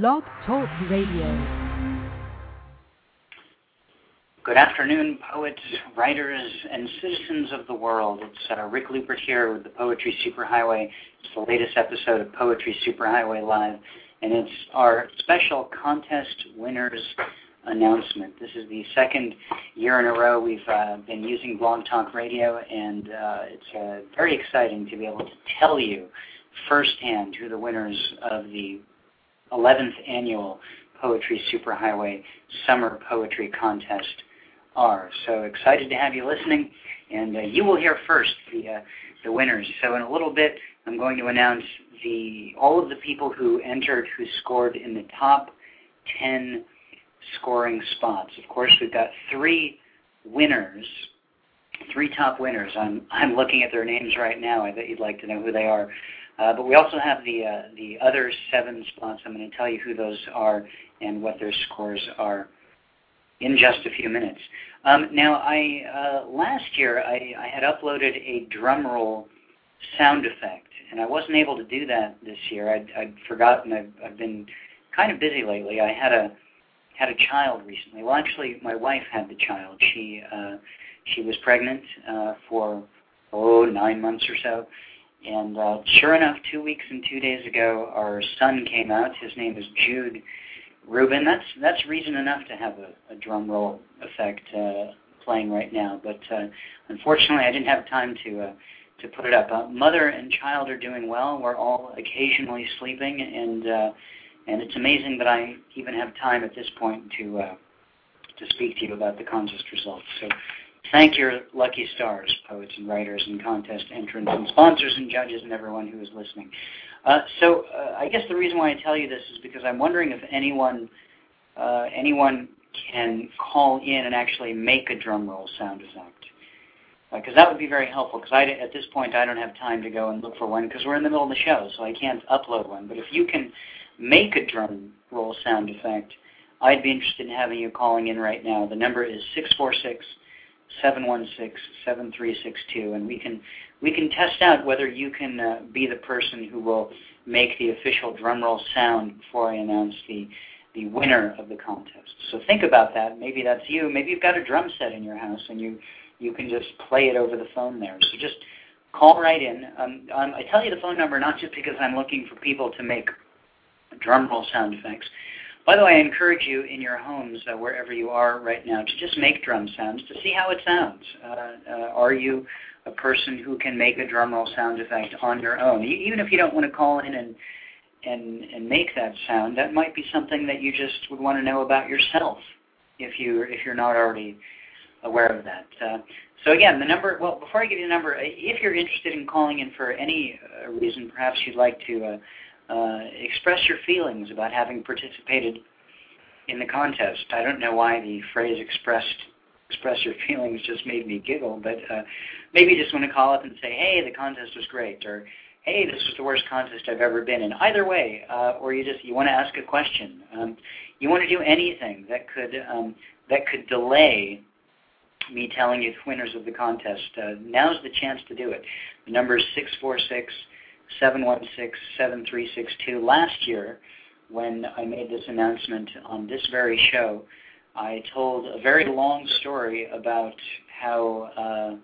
Blog Talk Radio. Good afternoon, poets, writers, and citizens of the world. It's uh, Rick Lupert here with the Poetry Superhighway. It's the latest episode of Poetry Superhighway Live, and it's our special contest winners announcement. This is the second year in a row we've uh, been using Blog Talk Radio, and uh, it's uh, very exciting to be able to tell you firsthand who the winners of the 11th annual Poetry Superhighway Summer Poetry Contest are. So excited to have you listening, and uh, you will hear first the uh, the winners. So in a little bit, I'm going to announce the all of the people who entered who scored in the top 10 scoring spots. Of course, we've got three winners, three top winners. I'm I'm looking at their names right now. I bet you'd like to know who they are. Uh, but we also have the uh, the other seven spots. I'm going to tell you who those are and what their scores are in just a few minutes. Um, now, I uh, last year I, I, had uploaded a drum roll sound effect, and I wasn't able to do that this year. I'd, I'd forgotten. I've, I've, been kind of busy lately. I had a had a child recently. Well, actually, my wife had the child. She uh, she was pregnant uh, for oh nine months or so, and uh, sure enough, two weeks and two days ago, our son came out. His name is Jude Rubin. That's that's reason enough to have a, a drum roll effect uh, playing right now. But uh, unfortunately, I didn't have time to uh, to put it up. Uh, mother and child are doing well. We're all occasionally sleeping, and uh, and it's amazing that I even have time at this point to uh, to speak to you about the contest results. So Thank your lucky stars, poets and writers and contest entrants and sponsors and judges and everyone who is listening. Uh, so uh, I guess the reason why I tell you this is because I'm wondering if anyone uh, anyone can call in and actually make a drum roll sound effect. Because uh, that would be very helpful. Because at this point I don't have time to go and look for one because we're in the middle of the show, so I can't upload one. But if you can make a drum roll sound effect, I'd be interested in having you calling in right now. The number is six four six. 716-7362, and we can we can test out whether you can uh, be the person who will make the official drum roll sound before I announce the the winner of the contest. So think about that. Maybe that's you. Maybe you've got a drum set in your house and you you can just play it over the phone there. So just call right in. Um, um, I tell you the phone number not just because I'm looking for people to make drum roll sound effects, by the way, I encourage you in your homes, uh, wherever you are right now, to just make drum sounds to see how it sounds. Uh, uh, are you a person who can make a drum roll sound effect on your own? Even if you don't want to call in and and and make that sound, that might be something that you just would want to know about yourself if you if you're not already aware of that. Uh, so again, the number. Well, before I give you the number, if you're interested in calling in for any uh, reason, perhaps you'd like to uh, uh, express your feelings about having participated in the contest. I don't know why the phrase expressed express your feelings just made me giggle, but uh, maybe you just want to call up and say, hey, the contest was great, or hey, this was the worst contest I've ever been in. Either way, uh, or you just you want to ask a question. Um, you want to do anything that could um, that could delay me telling you the winners of the contest. Uh, now's the chance to do it. The number is six four six 716-7362. Last year, when I made this announcement on this very show, I told a very long story about how, uh,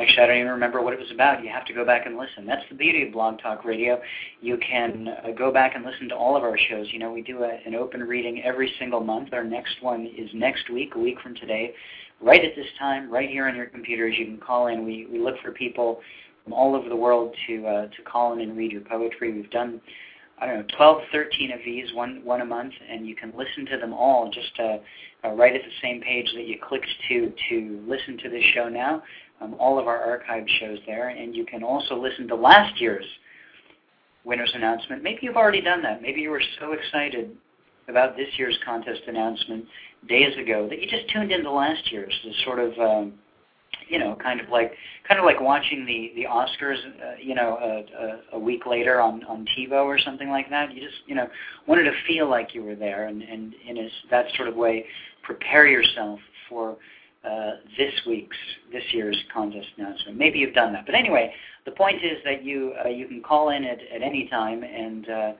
actually I don't even remember what it was about. You have to go back and listen. That's the beauty of Blog Talk Radio. You can uh, go back and listen to all of our shows. You know, we do a, an open reading every single month. Our next one is next week, a week from today. Right at this time, right here on your computers, you can call in. We, we look for people from all over the world to uh, to call in and read your poetry. We've done I don't know 12, 13 of these, one one a month, and you can listen to them all just uh, uh, right at the same page that you clicked to to listen to this show now. Um, all of our archived shows there, and you can also listen to last year's winners announcement. Maybe you've already done that. Maybe you were so excited about this year's contest announcement days ago that you just tuned into last year's to sort of um, you know, kind of like kind of like watching the the Oscars, uh, you know, a, a, a week later on on TiVo or something like that. You just you know wanted to feel like you were there, and and in a, that sort of way, prepare yourself for uh, this week's this year's contest announcement. Maybe you've done that, but anyway, the point is that you uh, you can call in at, at any time and. Uh,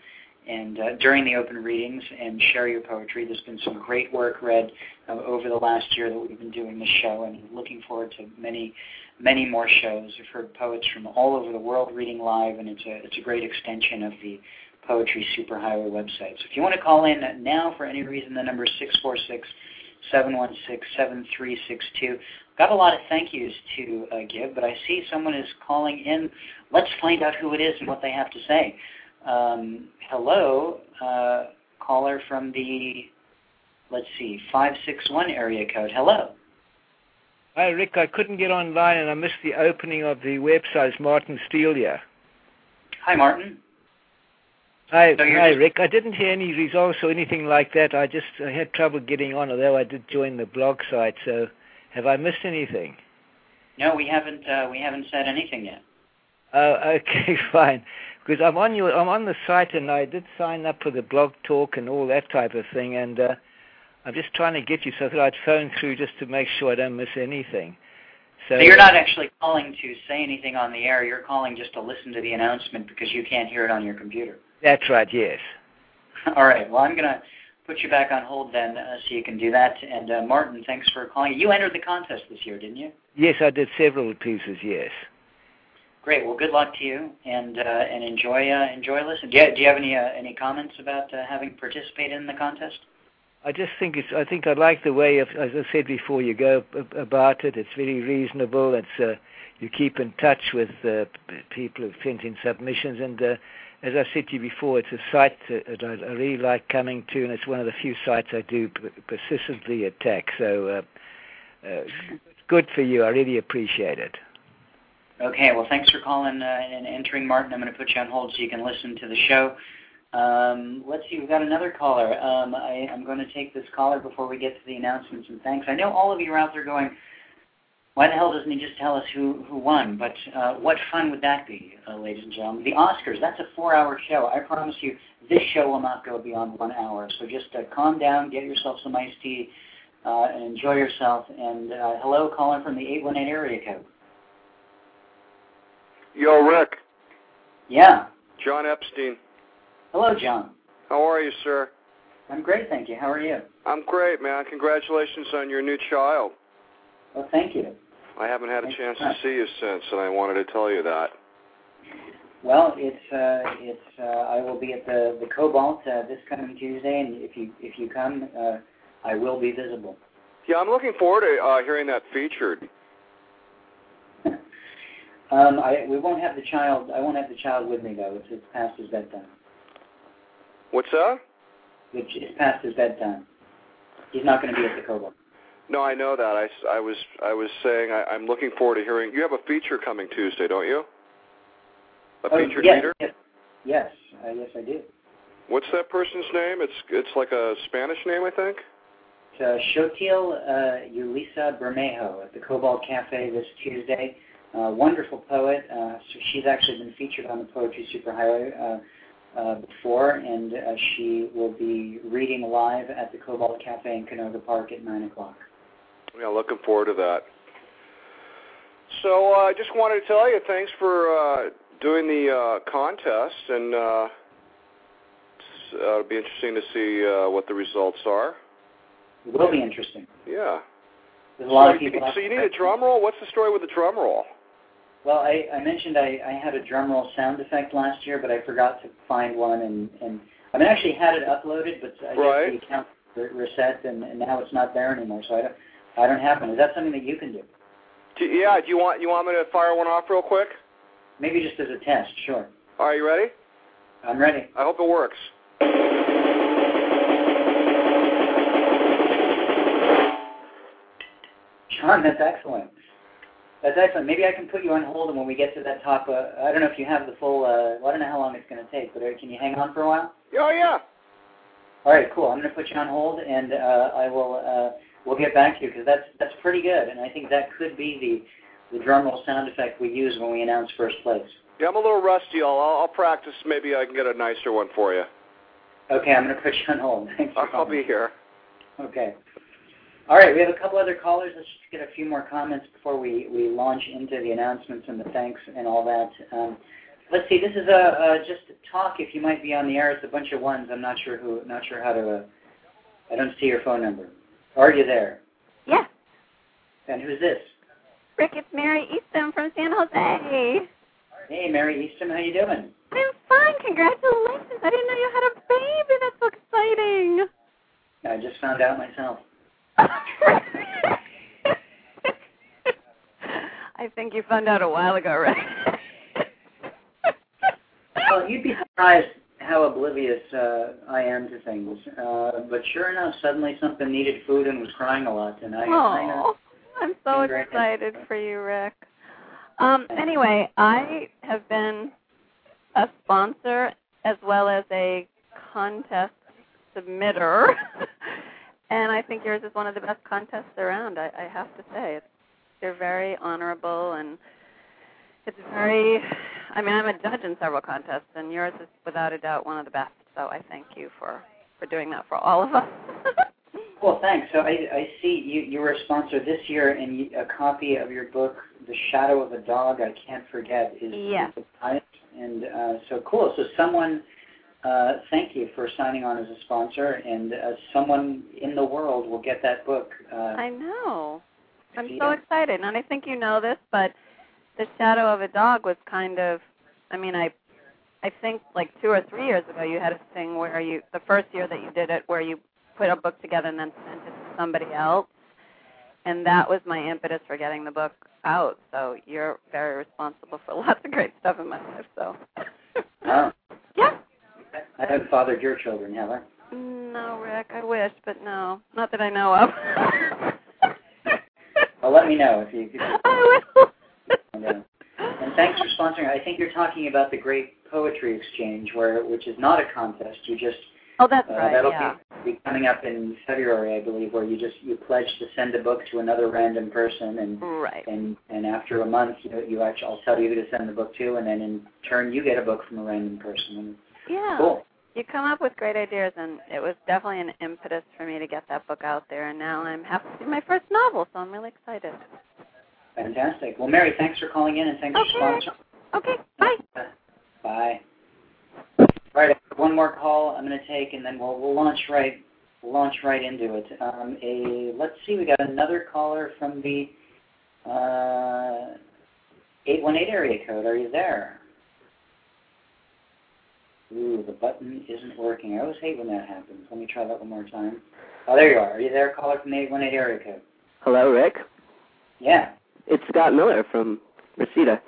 and uh, during the open readings and share your poetry. There's been some great work read uh, over the last year that we've been doing this show, and looking forward to many, many more shows. We've heard poets from all over the world reading live, and it's a it's a great extension of the Poetry Superhighway website. So if you want to call in now for any reason, the number is 646 716 7362. Got a lot of thank yous to uh, give, but I see someone is calling in. Let's find out who it is and what they have to say. Um, hello, uh, caller from the, let's see, 561 area code. Hello. Hi, Rick. I couldn't get online and I missed the opening of the website. Martin Steele here. Hi, Martin. Hi, so hi, Rick. I didn't hear any results or anything like that. I just I had trouble getting on, although I did join the blog site. So, have I missed anything? No, we haven't. Uh, we haven't said anything yet. Oh, okay, fine. Because I'm on your, I'm on the site, and I did sign up for the blog talk and all that type of thing, and uh, I'm just trying to get you so that I'd phone through just to make sure I don't miss anything. So, so you're not actually calling to say anything on the air. You're calling just to listen to the announcement because you can't hear it on your computer. That's right, yes. All right. Well, I'm going to put you back on hold then uh, so you can do that. And uh, Martin, thanks for calling. You entered the contest this year, didn't you? Yes, I did several pieces, yes. Great. Well, good luck to you, and uh, and enjoy uh, enjoy listening. Do you, do you have any uh, any comments about uh, having participated in the contest? I just think it's. I think I like the way, of, as I said before, you go about it. It's very reasonable. It's uh, you keep in touch with uh, people who've sent in submissions, and uh, as I said to you before, it's a site that I, I really like coming to, and it's one of the few sites I do persistently attack. So uh, uh, good for you. I really appreciate it. Okay, well, thanks for calling uh, and entering, Martin. I'm going to put you on hold so you can listen to the show. Um, let's see, we've got another caller. Um, I, am going to take this caller before we get to the announcements and thanks. I know all of you are out there going, why the hell doesn't he just tell us who, who won? But uh, what fun would that be, uh, ladies and gentlemen? The Oscars, that's a four-hour show. I promise you, this show will not go beyond one hour. So just uh, calm down, get yourself some iced tea, uh, and enjoy yourself. And uh, hello, calling from the 818 area code. Yo, Rick. Yeah. John Epstein. Hello, John. How are you, sir? I'm great, thank you. How are you? I'm great, man. Congratulations on your new child. Well, thank you. I haven't had a chance to see you since, and I wanted to tell you that. Well, it's uh, it's uh, I will be at the the Cobalt uh, this coming Tuesday, and if you if you come, uh, I will be visible. Yeah, I'm looking forward to uh, hearing that featured. Um, I we won't have the child. I won't have the child with me though. It's it's past his bedtime. What's that? It's, it's past his bedtime. He's not going to be at the Cobalt. No, I know that. I, I was I was saying I, I'm looking forward to hearing. You have a feature coming Tuesday, don't you? A oh, featured yes, reader. Yes, yes, uh, yes, I do. What's that person's name? It's it's like a Spanish name, I think. It's uh, Xochitl uh, Julisa Bermejo at the Cobalt Cafe this Tuesday. Uh, wonderful poet. Uh, so she's actually been featured on the Poetry Superhighway uh, uh, before, and uh, she will be reading live at the Cobalt Cafe in Canoga Park at 9 o'clock. Yeah, looking forward to that. So uh, I just wanted to tell you thanks for uh, doing the uh, contest, and uh, it'll be interesting to see uh, what the results are. It will be interesting. Yeah. A lot so, of people. So you need a drum roll. What's the story with the drum roll? Well, I, I mentioned I, I had a drum roll sound effect last year, but I forgot to find one, and and I mean actually had it uploaded, but I right. guess the account reset, and, and now it's not there anymore. So I don't I don't have one. Is that something that you can do? do? Yeah. Do you want you want me to fire one off real quick? Maybe just as a test. Sure. Are you ready? I'm ready. I hope it works. John, that's excellent. That's excellent. Maybe I can put you on hold, and when we get to that top, uh, I don't know if you have the full. Uh, well, I don't know how long it's going to take, but uh, can you hang on for a while? Oh yeah. All right, cool. I'm going to put you on hold, and uh, I will. Uh, we'll get back to you because that's that's pretty good, and I think that could be the the drum roll sound effect we use when we announce first place. Yeah, I'm a little rusty. I'll I'll practice. Maybe I can get a nicer one for you. Okay, I'm going to put you on hold. Thanks for I'll be here. Okay. All right, we have a couple other callers. Let's just get a few more comments before we, we launch into the announcements and the thanks and all that. Um, Let's see. This is a uh, just a talk. If you might be on the air, it's a bunch of ones. I'm not sure who. Not sure how to. Uh, I don't see your phone number. Are you there? Yeah. And who's this? Rick, it's Mary Easton from San Jose. Hey, Mary Easton, how you doing? I'm fine. Congratulations. I didn't know you had a baby. That's so exciting. I just found out myself. I think you found out a while ago, right? well, you'd be surprised how oblivious uh, I am to things. Uh, but sure enough, suddenly something needed food and was crying a lot, and I. Oh, I'm so excited for you, Rick. Um, anyway, I have been a sponsor as well as a contest submitter, and I think yours is one of the best contests around. I, I have to say, it's, you're very honorable and it's very. I mean, I'm a judge in several contests, and yours is without a doubt one of the best. So I thank you for for doing that for all of us. well, thanks. So I, I see you you were a sponsor this year, and you, a copy of your book, The Shadow of a Dog, I Can't Forget, is yes. And uh, so cool. So someone. Uh, thank you for signing on as a sponsor, and uh, someone in the world will get that book. Uh, I know. I'm so excited, and I think you know this, but the shadow of a dog was kind of I mean I I think like two or three years ago you had a thing where you the first year that you did it where you put a book together and then sent it to somebody else and that was my impetus for getting the book out. So you're very responsible for lots of great stuff in my life. So oh. yeah. I haven't fathered your children, have I? No, Rick. I wish, but no, not that I know of. well, let me know if you. If you I will. And, uh, and thanks for sponsoring. I think you're talking about the Great Poetry Exchange, where which is not a contest. You just oh, that's uh, right. That'll yeah. be, be coming up in February, I believe, where you just you pledge to send a book to another random person, and right. and and after a month, you know, you actually I'll tell you who to send the book to, and then in turn you get a book from a random person. And yeah. Cool. You come up with great ideas, and it was definitely an impetus for me to get that book out there. And now I'm happy to do my first novel, so I'm really excited. Fantastic. Well, Mary, thanks for calling in and thanks okay. for sponsoring. Okay, bye. Bye. All right, one more call I'm going to take, and then we'll we'll launch right launch right into it. Um, a let's see, we got another caller from the uh, 818 area code. Are you there? Ooh, the button isn't working. I always hate when that happens. Let me try that one more time. Oh, there you are. Are you there, caller from the 818 area code? Hello, Rick. Yeah. It's Scott Miller from Reseda.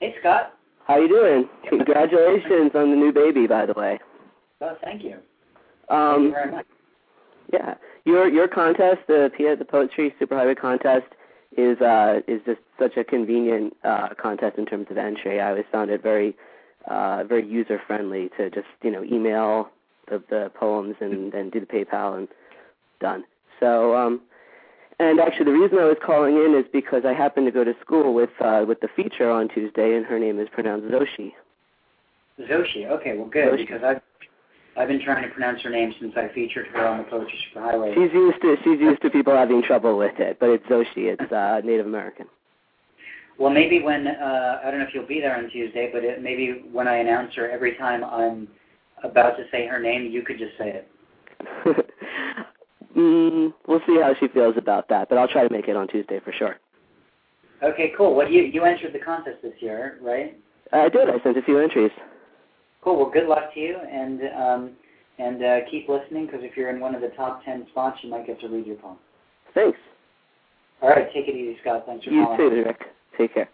Hey, Scott. How you doing? Congratulations on the new baby, by the way. Oh, thank you. Um, thank you very much. Yeah, your your contest, the Pia the Poetry Superhighway contest, is uh, is just such a convenient uh, contest in terms of entry. I always found it very uh, very user friendly to just you know email the the poems and then do the PayPal and done. So um, and actually, the reason I was calling in is because I happen to go to school with uh, with the feature on Tuesday, and her name is pronounced Zoshi. Zoshi. Okay, well, good Zoshi. because I've I've been trying to pronounce her name since I featured her on the Poetry Superhighway. She's used to she's used to people having trouble with it, but it's Zoshi. It's uh, Native American. Well, maybe when uh, I don't know if you'll be there on Tuesday, but it, maybe when I announce her, every time I'm about to say her name, you could just say it. mm, we'll see how she feels about that, but I'll try to make it on Tuesday for sure. Okay, cool. Well, you you entered the contest this year, right? I did. I sent a few entries. Cool. Well, good luck to you, and um, and uh, keep listening because if you're in one of the top ten spots, you might get to read your poem. Thanks. All right, take it easy, Scott. Thanks for You calling. too, Rick. Take care.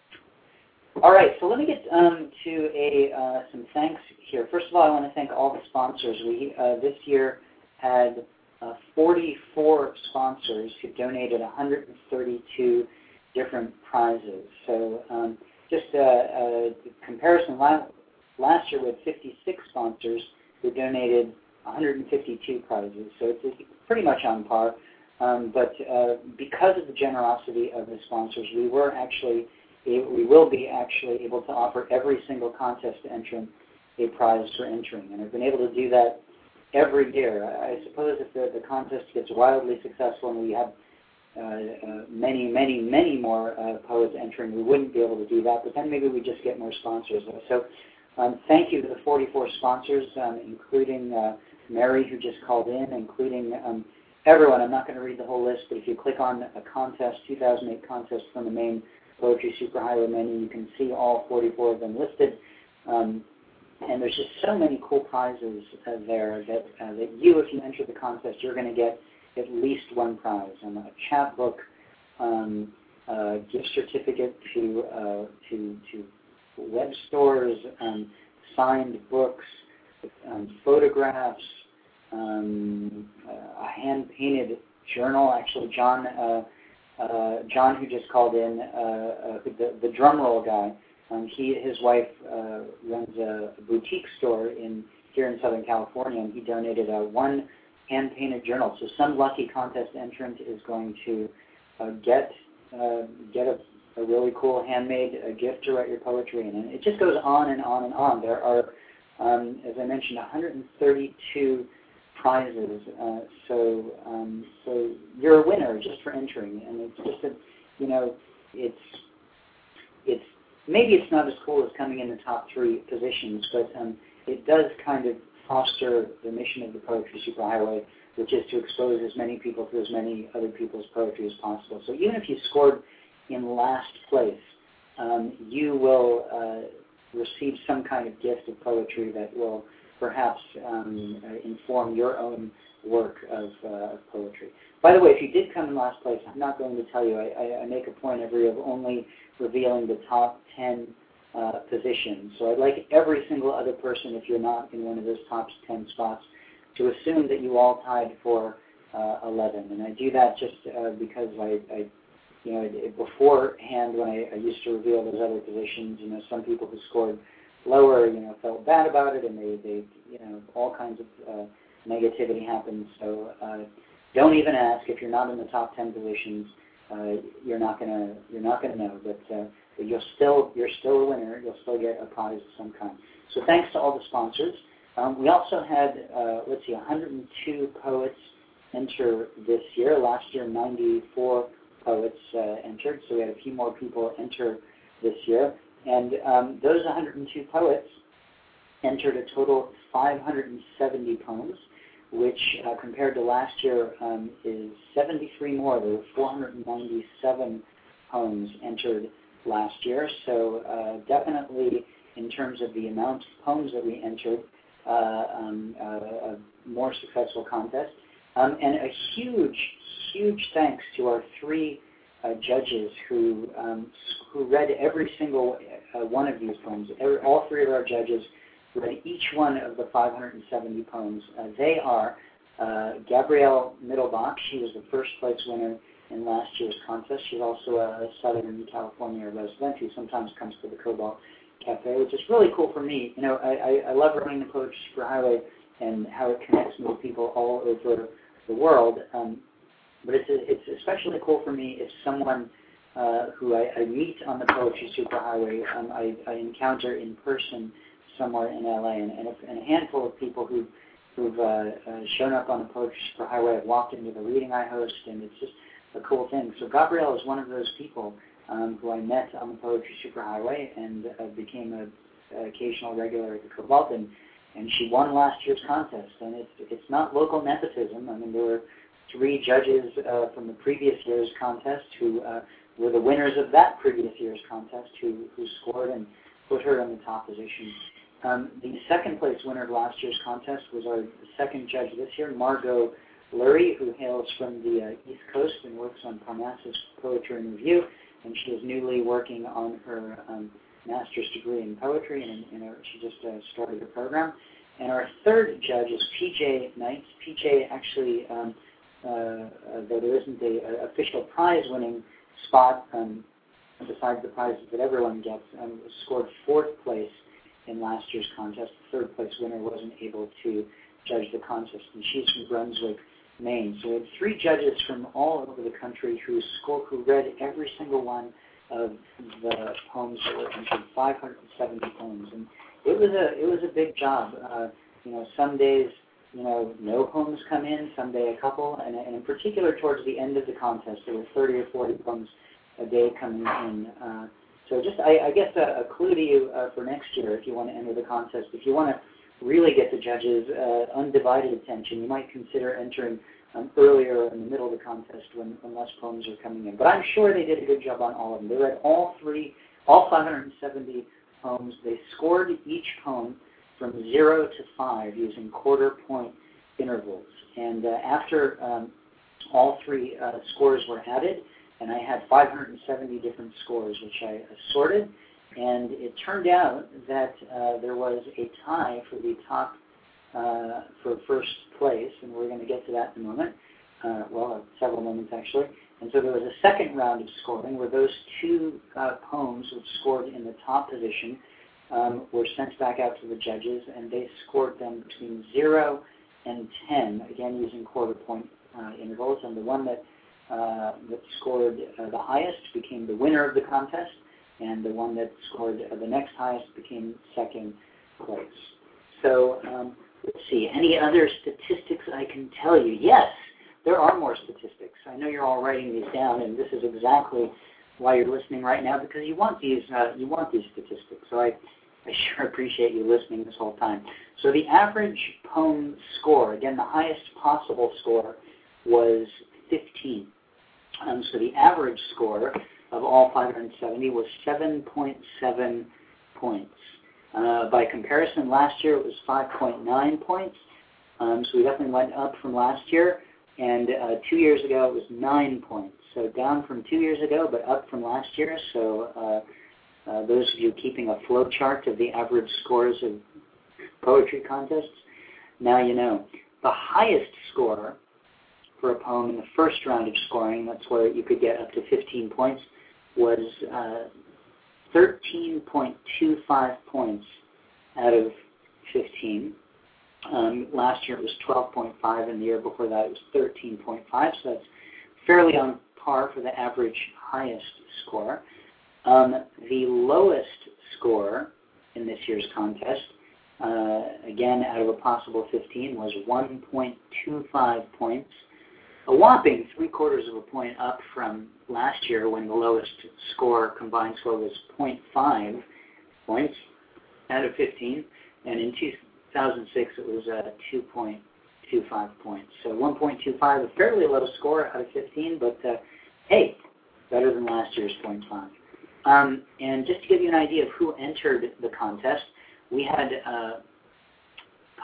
All right, so let me get um, to a uh, some thanks here. First of all, I want to thank all the sponsors. We uh, this year had uh, 44 sponsors who donated 132 different prizes. So um, just a, a comparison, last, last year we had 56 sponsors who donated 152 prizes. So it's pretty much on par. Um, but uh, because of the generosity of the sponsors, we were actually we will be actually able to offer every single contest entrant a prize for entering, and I've been able to do that every year. I suppose if the, the contest gets wildly successful and we have many, many, many more poets entering, we wouldn't be able to do that. But then maybe we just get more sponsors. So um, thank you to the 44 sponsors, um, including uh, Mary, who just called in, including um, everyone. I'm not going to read the whole list, but if you click on a contest, 2008 contest from the main Poetry Superhighway menu, you can see all 44 of them listed. Um, and there's just so many cool prizes uh, there that, uh, that you, if you enter the contest, you're going to get at least one prize. Um, a chat book, um, a gift certificate to, uh, to, to web stores, um, signed books, um, photographs, um, uh, a hand-painted journal. Actually, John, uh, uh, John, who just called in, uh, uh, the, the drum roll guy, um, he, his wife uh, runs a, boutique store in here in Southern California, and he donated a one hand-painted journal. So some lucky contest entrant is going to get get a, a really cool handmade gift to write your poetry in, and it just goes on and on and on. There are, um, as I mentioned, 132 prizes. Uh, so um, so you're a winner just for entering, and it's just a, you know, it's it's maybe it's not as cool as coming in the top three positions, but um, it does kind of foster the mission of the Poetry Superhighway, which is to expose as many people to as many other people's poetry as possible. So even if you scored in last place, um, you will uh, receive some kind of gift of poetry that will perhaps um, uh, inform your own work of, uh, of, poetry. By the way, if you did come in last place, I'm not going to tell you. I, I, I make a point every of only revealing the top 10 uh, positions. So I'd like every single other person, if you're not in one of those top 10 spots, to assume that you all tied for uh, 11. And I do that just uh, because I, I, you know, beforehand when I, I used to reveal those other positions, you know, some people who scored lower, you know, felt bad about it, and they, they you know, all kinds of uh, negativity happens. So uh, don't even ask if you're not in the top 10 positions. Uh, you're not gonna you're not gonna know, but uh, you'll still you're still a winner. You'll still get a prize of some kind. So thanks to all the sponsors. Um, we also had uh, let's see 102 poets enter this year. Last year 94 poets uh, entered, so we had a few more people enter this year. And um, those 102 poets entered a total of 570 poems which uh, compared to last year um, is 73 more. There were 497 poems entered last year. So uh, definitely in terms of the amount of poems that we entered, uh, um, uh, a more successful contest. Um, and a huge, huge thanks to our three uh, judges who um, who read every single uh, one of these poems. Every, all three of our judges read each one of the 570 poems. Uh, they are uh, Gabrielle Mittelbach. She was the first place winner in last year's contest. She's also a Southern California resident who sometimes comes to the Cobalt Cafe, which is really cool for me. You know, I, I, I love running the Poetry Superhighway and how it connects me with people all over the world. Um, but it's, it's especially cool for me if someone uh, who I, I meet on the Poetry Superhighway, um, I, I encounter in person somewhere in LA, and, and, a, and a handful of people who who've uh, uh, shown up on the Poetry Superhighway. I've walked into the reading I host, and it's just a cool thing. So Gabrielle is one of those people um, who I met on the Poetry Superhighway and uh, became a, a occasional regular at the Cobalt, and, and she won last year's contest. And it's it's not local nepotism. I mean, there were three judges uh, from the previous year's contest who uh, were the winners of that previous year's contest who, who scored and put her in the top position. Um, the second place winner of last year's contest was our second judge this year, Margot Lurie, who hails from the uh, East Coast and works on Parnassus Poetry and Review, and she is newly working on her um, master's degree in poetry, and you know, she just uh, started her program. And our third judge is PJ Knights. PJ actually, um, uh, though there isn't a, official prize-winning spot um, besides the prizes that everyone gets, um, scored fourth place in last year's contest. The third place winner wasn't able to judge the contest, and she's from Brunswick, Maine. So we had three judges from all over the country who scored, who read every single one of the poems that were entered, 570 poems, and it was a it was a big job. Uh, you know, some days you know, no poems come in, some day a couple, and, and in particular towards the end of the contest, there were 30 or 40 poems a day coming in. Uh, so just, I, I guess, a, a clue to you uh, for next year if you want to enter the contest. If you want to really get the judges' uh, undivided attention, you might consider entering um, earlier in the middle of the contest when, when less poems are coming in. But I'm sure they did a good job on all of them. They read all three, all 570 poems. They scored each poem from zero to five using quarter point intervals. And uh, after um, all three uh, scores were added, and I had 570 different scores, which I sorted, and it turned out that uh, there was a tie for the top uh, for first place, and we're going to get to that in a moment. Uh, well, several moments actually. And so there was a second round of scoring where those two uh, poems which scored in the top position um, were sent back out to the judges, and they scored them between 0 and 10, again using quarter point uh, intervals. And the one that, uh, that scored uh, the highest became the winner of the contest, and the one that scored the next highest became second place. So um, let's see, any other statistics I can tell you? Yes, there are more statistics. I know you're all writing these down, and this is exactly why you're listening right now because you want these uh, you want these statistics. So I, I sure appreciate you listening this whole time. So the average poem score, again, the highest possible score was 15. Um, so the average score of all 570 was 7.7 points. Uh, by comparison, last year it was 5.9 points. Um, so we definitely went up from last year. And uh, two years ago it was 9 points. So down from two years ago, but up from last year. So uh, uh, those of you keeping a flow chart of the average scores of poetry contests, now you know. The highest score for a poem in the first round of scoring, that's where you could get up to 15 points, was uh, 13.25 points out of 15. Um, last year it was 12.5, and the year before that it was 13.5. So that's fairly on par for the average highest score. Um, the lowest score in this year's contest, uh, again out of a possible 15, was 1.25 points, a whopping three quarters of a point up from last year when the lowest score, combined score, was 0.5 points out of 15, and in 2006 it was uh, 2.25 points. So 1.25, a fairly low score out of 15, but uh, hey, better than last year's 0.5. Um, and just to give you an idea of who entered the contest, we had uh,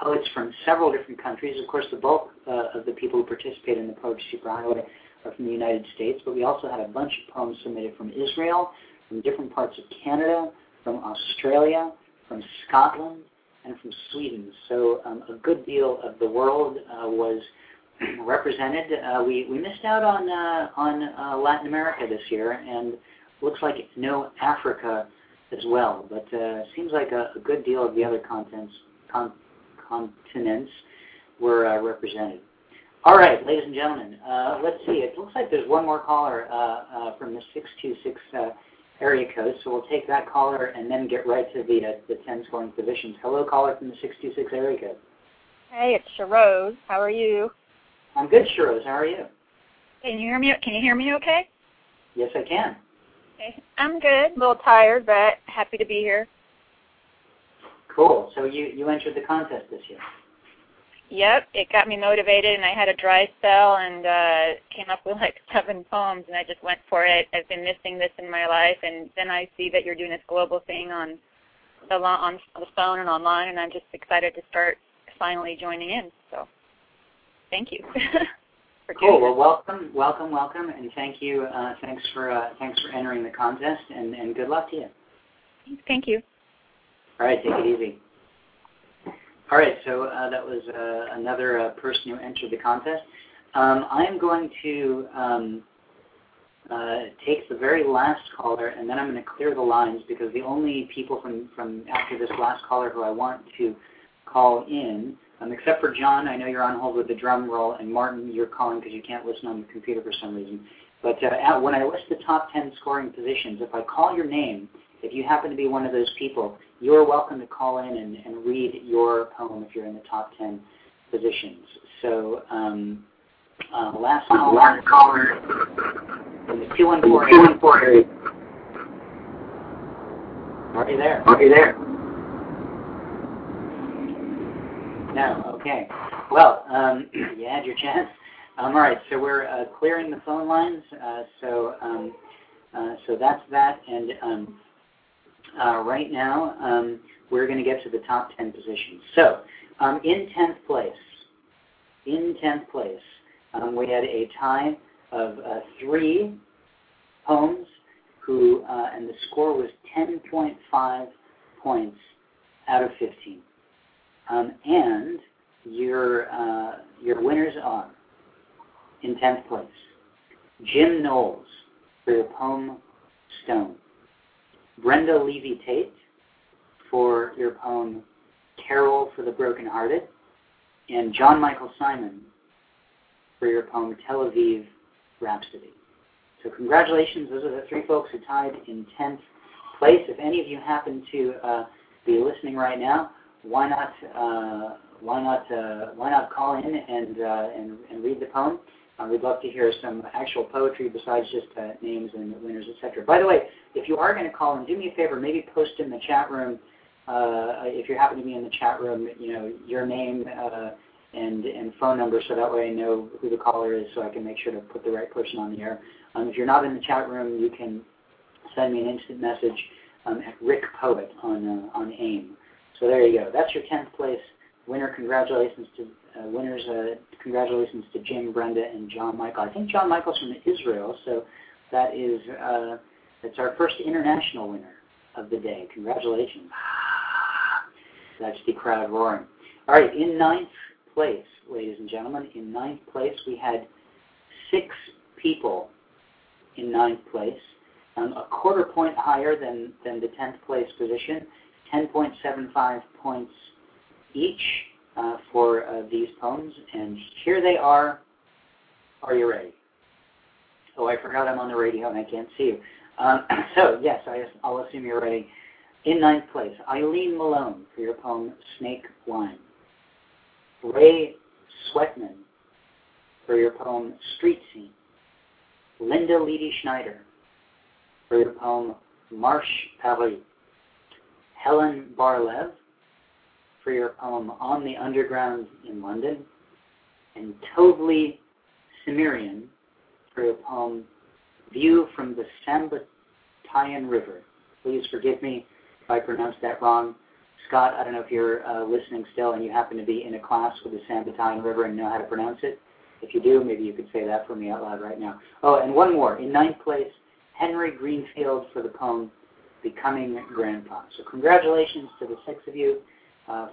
poets from several different countries. Of course, the bulk uh, of the people who participated in the Poetry Superhighway are from the United States, but we also had a bunch of poems submitted from Israel, from different parts of Canada, from Australia, from Scotland, and from Sweden. So um, a good deal of the world uh, was represented. Uh, we, we missed out on, uh, on uh, Latin America this year, and looks like no Africa as well. But uh, seems like a, a good deal of the other contents, con- continents were uh, represented. All right, ladies and gentlemen, let's see. It looks like there's one more caller from the 626 uh, area code, so we'll take that caller and then get right to the uh, the 10 scoring positions. Hello, caller from the 626 area code. Hey, it's Sharose. How are you? I'm good, Sharose. How are you? Can you hear me? Can you hear me? Okay. Yes, I can. Okay, I'm good. A little tired, but happy to be here. Cool. So you you entered the contest this year. Yep, it got me motivated, and I had a dry spell, and uh, came up with like seven poems, and I just went for it. I've been missing this in my life, and then I see that you're doing this global thing on the on the phone and online, and I'm just excited to start finally joining in. So, thank you. cool. Well, welcome, welcome, welcome, and thank you. Uh, thanks for uh, thanks for entering the contest, and, and good luck to you. Thank you. All right, take it easy. All right, so uh, that was uh, another uh, person who entered the contest. Um, I am going to um, uh, take the very last caller, and then I'm going to clear the lines because the only people from, from after this last caller who I want to call in, um, except for John, I know you're on hold with the drum roll, and Martin, you're calling because you can't listen on the computer for some reason. But uh, when I list the top 10 scoring positions, if I call your name, if you happen to be one of those people, you're welcome to call in and, and read your poem if you're in the top 10 positions. So um, uh, last caller, last caller in the 214 area. Are you there? Are you there? No. Okay. Well, um, you had your chance. Um, all right. So we're uh, clearing the phone lines. Uh, so um, uh, so that's that. And um, uh, right now um, we're going to get to the top 10 positions. So um, in 10th place, in 10th place, um, we had a tie of uh, three poems who, uh, and the score was 10.5 points out of 15. Um, and your uh, your winners are in 10th place Jim Knowles for your poem Stone, Brenda Levy Tate for your poem Carol for the Brokenhearted, and John Michael Simon for your poem Tel Aviv Rhapsody. So congratulations, those are the three folks who tied in 10th place. If any of you happen to uh, be listening right now, why not uh, why not uh, why not call in and uh, and, and read the poem? Uh, we'd love to hear some actual poetry besides just uh, names and winners, etc. By the way, if you are going to call in, do me a favor, maybe post in the chat room. Uh, if you happen to be in the chat room, you know your name uh, and and phone number, so that way I know who the caller is, so I can make sure to put the right person on the air. Um, if you're not in the chat room, you can send me an instant message um, at Rick Poet on uh, on AIM. So there you go. That's your 10th place winner. Congratulations to uh, winners. Uh, congratulations to Jim, Brenda, and John Michael. I think John Michael's from Israel, so that is uh, that's our first international winner of the day. Congratulations. That's the crowd roaring. All right, in ninth place, ladies and gentlemen, in ninth place we had six people in ninth place, um, a quarter point higher than, than the 10th place position. 10.75 points each uh, for uh, these poems. And here they are. Are you ready? Oh, I forgot I'm on the radio and I can't see you. Um, so, yes, I, will assume you're ready. In ninth place, Eileen Malone for your poem Snake Wine. Ray Sweatman for your poem Street Scene. Linda Leedy Schneider for your poem Marche Paris. Helen Barlev for your poem On the Underground in London, and Tovli Simirian for your poem View from the Sambatayan River. Please forgive me if I pronounced that wrong. Scott, I don't know if you're uh, listening still and you happen to be in a class with the Sambatayan River and know how to pronounce it. If you do, maybe you could say that for me out loud right now. Oh, and one more. In ninth place, Henry Greenfield for the poem Becoming Grandpa. So congratulations to the six of you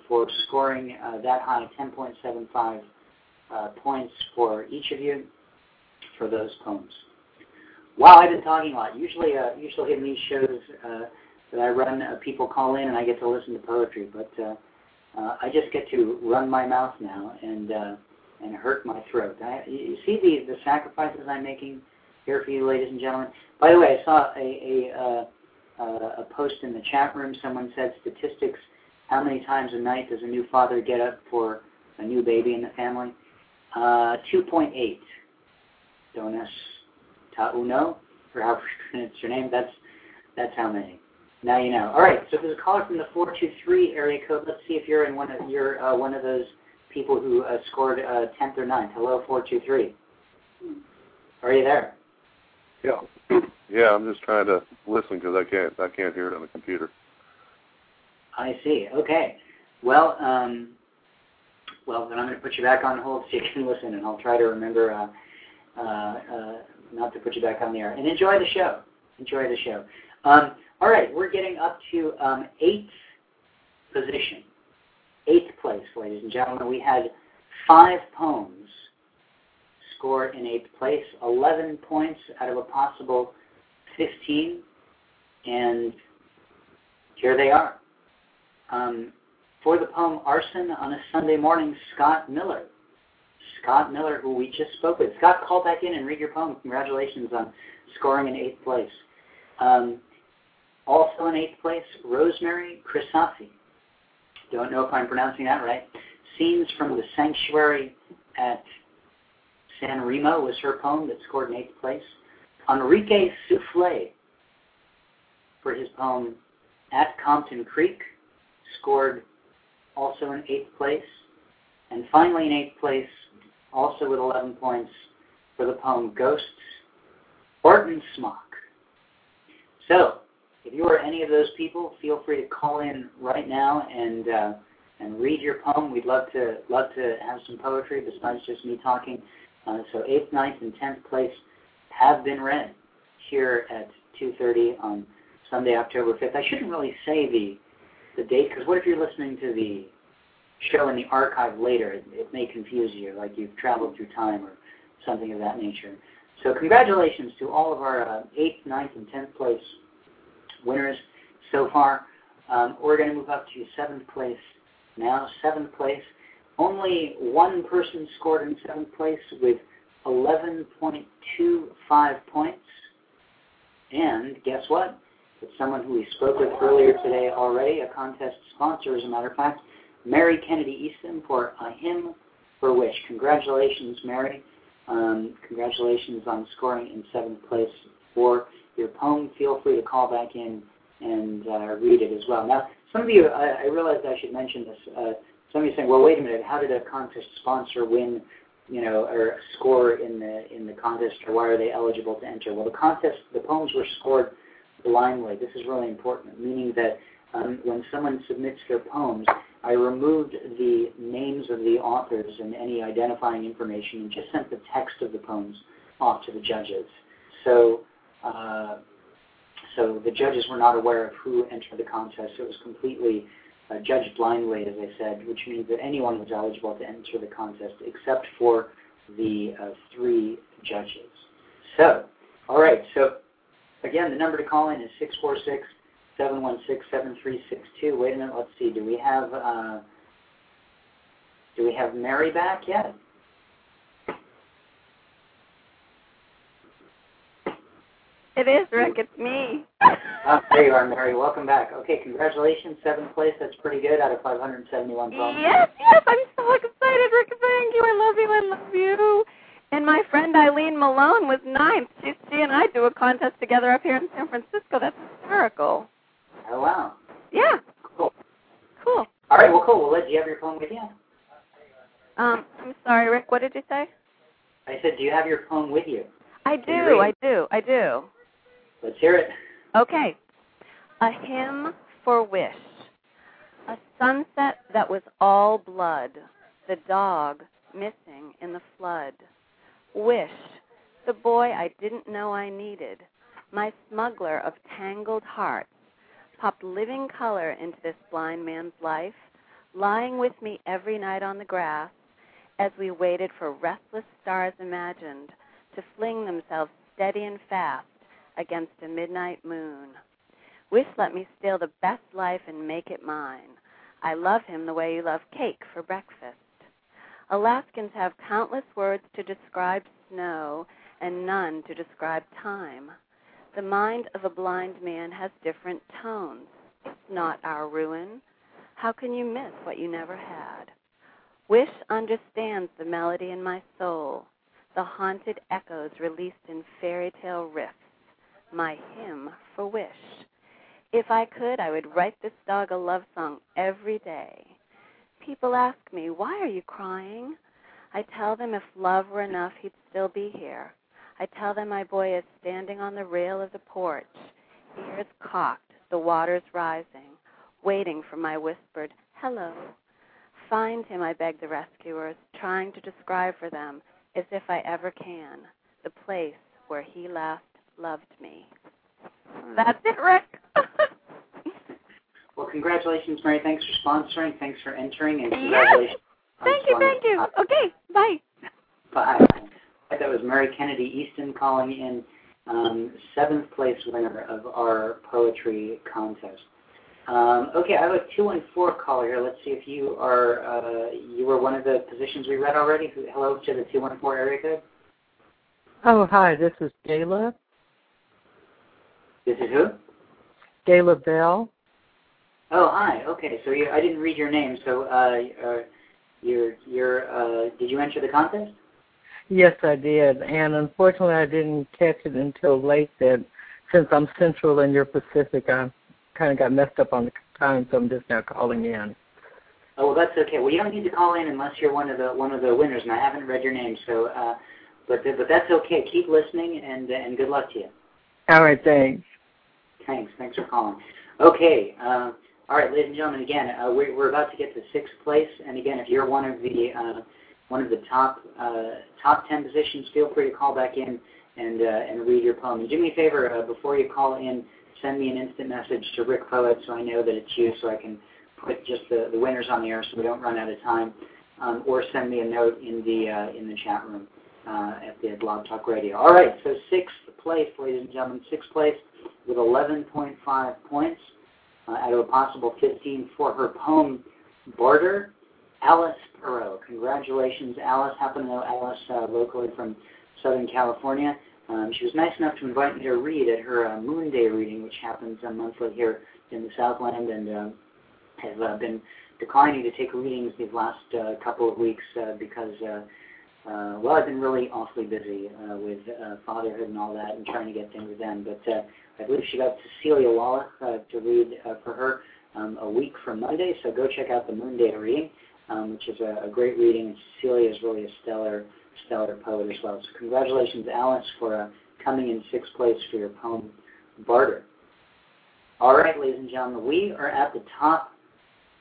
for scoring uh, that high, 10.75 uh, points for each of you for those poems. Wow, I've been talking a lot. Usually, uh, usually in these shows uh, that I run, uh, people call in and I get to listen to poetry, but uh, uh, I just get to run my mouth now and uh, and hurt my throat. I, you see the the sacrifices I'm making here for you, ladies and gentlemen. By the way, I saw a a, uh, uh, a post in the chat room. Someone said statistics how many times a night does a new father get up for a new baby in the family? Uh, 2.8. Donas ta uno, or how it's your name. That's that's how many. Now you know. All right. So if there's a caller from the 423 area code. Let's see if you're in one of you're uh, one of those people who uh, scored uh, 10th or 9th. Hello, 423. Are you there? Yeah. Yeah, I'm just trying to listen because I can't I can't hear it on the computer. I see. Okay. Well, um, well, then I'm going to put you back on hold so you can listen, and I'll try to remember uh, uh, uh, not to put you back on the air. And enjoy the show. Enjoy the show. Um, all right, we're getting up to um, eighth position, eighth place, ladies and gentlemen. We had five poems score in eighth place, 11 points out of a possible 15, and here they are. Um, for the poem Arson on a Sunday Morning, Scott Miller. Scott Miller, who we just spoke with. Scott, call back in and read your poem. Congratulations on scoring in eighth place. Um, also in eighth place, Rosemary Crisafi. Don't know if I'm pronouncing that right. Scenes from the Sanctuary at San Remo was her poem that scored in eighth place. Enrique Souffle for his poem At Compton Creek scored also in eighth place. And finally in eighth place, also with 11 points, for the poem Ghosts, Barton Smock. So, if you are any of those people, feel free to call in right now and uh, and read your poem. We'd love to love to have some poetry besides just me talking. Uh, so eighth, ninth, and tenth place have been read here at 2:30 on Sunday, October 5th. I shouldn't really say the the date because what if you're listening to the show in the archive later? It, it may confuse you, like you've traveled through time or something of that nature. So congratulations to all of our uh, 8th, 9th, and 10th place winners so far. Um, we're going to move up to 7th place now. 7th place. Only one person scored in 7th place with 11.25 points. And guess what? It's someone who we spoke with earlier today already, a contest sponsor, as a matter of fact, Mary Kennedy Eastham for A Hymn for Wish. Congratulations, Mary. Um, congratulations on scoring in seventh place for your poem. Feel free to call back in and uh, read it as well. Now, some of you, I, I realized I should mention this. Uh, some of you saying, "Well, wait a minute. How did a contest sponsor win, you know, or score in the in the contest, or why are they eligible to enter?" Well, the contest, the poems were scored blindly. This is really important, meaning that um, when someone submits their poems, I removed the names of the authors and any identifying information and just sent the text of the poems off to the judges. So, uh, so the judges were not aware of who entered the contest. It was completely uh, judged blindly, as I said, which means that anyone was eligible to enter the contest except for the uh, three judges. So, all right. So, again, the number to call in is six four six 716-7362. Wait a minute, let's see. Do we have uh, do we have Mary back yet? It is, Rick. It's me. oh, there you are, Mary. Welcome back. Okay, congratulations. Seventh place. That's pretty good out of 571 poems. Yes, yes. I'm so excited, Rick. Thank you. I love you. I love you. And my friend Eileen Malone was ninth. She, she and I do a contest together up here in San Francisco. That's hysterical. Oh, wow. Yeah. Cool. Cool. All right, well, cool. Well, do you have your phone with you? Um, I'm sorry, Rick. What did you say? I said, do you have your phone with you? I do. I do. I do. Let's hear it. Okay. A hymn for wish. A sunset that was all blood. The dog missing in the flood. Wish. The boy I didn't know I needed. My smuggler of tangled hearts popped living color into this blind man's life, lying with me every night on the grass as we waited for restless stars imagined to fling themselves steady and fast against a midnight moon. Wish let me steal the best life and make it mine. I love him the way you love cake for breakfast. Alaskans have countless words to describe snow and none to describe time. The mind of a blind man has different tones. It's not our ruin. How can you miss what you never had? Wish understands the melody in my soul, the haunted echoes released in fairy tale riffs, my hymn for wish. If I could, I would write this dog a love song every day. People ask me, Why are you crying? I tell them if love were enough, he'd still be here. I tell them my boy is standing on the rail of the porch, ears cocked, the waters rising, waiting for my whispered hello. Find him, I beg the rescuers, trying to describe for them, as if I ever can, the place where he last loved me. That's it, Rick. Well, congratulations, Mary. Thanks for sponsoring. Thanks for entering, and congratulations. Yes. Thank you, thank you. Okay, bye. Bye. That was Mary Kennedy Eastham calling in um, seventh place winner of our poetry contest. Um, okay, I have a two and four caller here. Let's see if you are uh, you were one of the positions we read already. Hello to the two one four area code. Oh, hi. This is Gayla. This is who? Gayla Bell. Oh, hi. Okay, so you, I didn't read your name. So uh, uh, You're you're. Uh, did you enter the contest? Yes, I did, and unfortunately, I didn't catch it until late. That since I'm Central and you're Pacific, I kind of got messed up on the time, so I'm just now calling in. Oh, well, that's okay. Well, you don't need to call in unless you're one of the one of the winners, and I haven't read your name, so. Uh, but but that's okay. Keep listening, and and good luck to you. All right, thanks. Thanks. Thanks for calling. Okay. Uh, all right, ladies and gentlemen. Again, uh, we're we're about to get to sixth place, and again, if you're one of the uh, one of the top uh, top ten positions, feel free to call back in and uh, and read your poem. And do me a favor uh, before you call in, send me an instant message to Rick Poet so I know that it's you, so I can put just the, the winners on the air so we don't run out of time, um, or send me a note in the uh, in the chat room at the Blog Talk Radio. All right, so sixth place, ladies and gentlemen, sixth place with 11.5 points uh, out of a possible 15 for her poem Barter, Alice Pero. Congratulations, Alice. Happen to know Alice uh, locally from Southern California. Um, she was nice enough to invite me to read at her uh, Moonday reading, which happens uh, monthly here in the Southland, and uh, have uh, been declining to take readings these last uh, couple of weeks uh, because uh, uh, well, I've been really awfully busy uh, with uh, fatherhood and all that and trying to get things done. But uh, I believe she got Cecilia Woloch uh, to read uh, for her um, a week from Monday. So go check out the Moonday reading, um, which is a, a great reading. And Cecilia is really a stellar, stellar poet as well. So congratulations, Alice, for uh, coming in sixth place for your poem, Barter. All right, ladies and gentlemen, we are at the top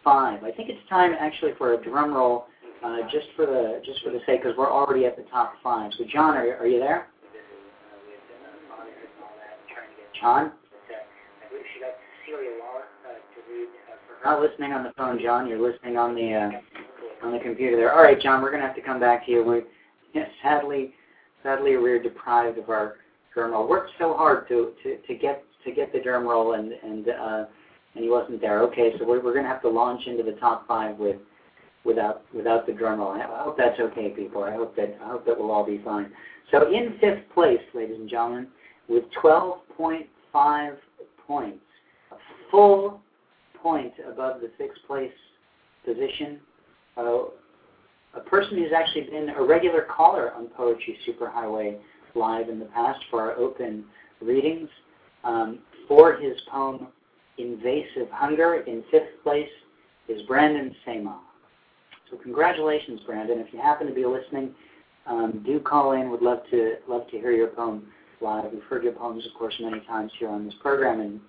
five. I think it's time actually for a drum roll uh, just for the just for the sake, because we're already at the top five. So, John, are, are you there? John? Not listening on the phone, John. You're listening on the uh, on the computer there. All right, John. We're to have to come back to you. We sadly, sadly, we're deprived of our drum roll. Worked so hard to, to, to get to get the drum roll, and and uh, and he wasn't there. Okay, so we're we're to have to launch into the top five with without without the drum roll. I hope that's okay, people. I hope that I hope that we'll all be fine. So in fifth place, ladies and gentlemen, with 12.5 points, a full point above the sixth place position, uh, a person who's actually been a regular caller on Poetry Superhighway live in the past for our open readings. Um, for his poem Invasive Hunger in fifth place is Brandon Seymour. So congratulations, Brandon. If you happen to be listening, um, do call in. Would love to love to hear your poem live. We've heard your poems, of course, many times here on this program, and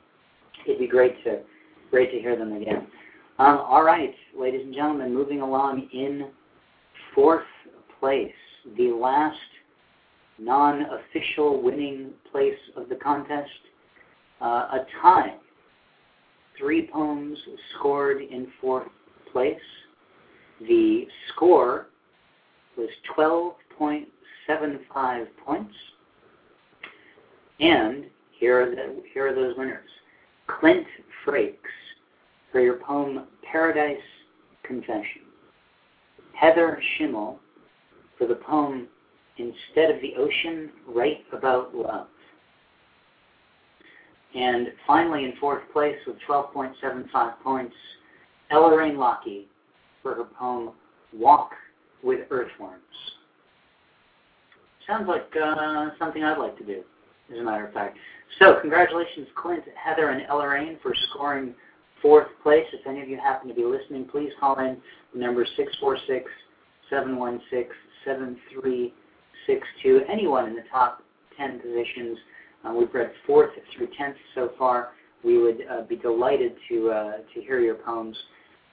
it'd be great to great to hear them again. Um, all right, ladies and gentlemen, moving along in fourth place, the last non-official winning place of the contest, uh, a tie. Three poems scored in fourth place. The score was 12.75 points. And here are, the, here are those winners. Clint Frakes for your poem Paradise Confession. Heather Schimmel for the poem Instead of the Ocean, Write About Love. And finally, in fourth place with 12.75 points, Ellaraine Lockie for her poem Walk with Earthworms. Sounds like uh, something I'd like to do, as a matter of fact. So, congratulations, Clint, Heather, and Ellaraine for scoring fourth place. If any of you happen to be listening, please call in. The number 646 716 7362. Anyone in the top 10 positions. Uh, we've read fourth through 10th so far. We would uh, be delighted to, uh, to hear your poems.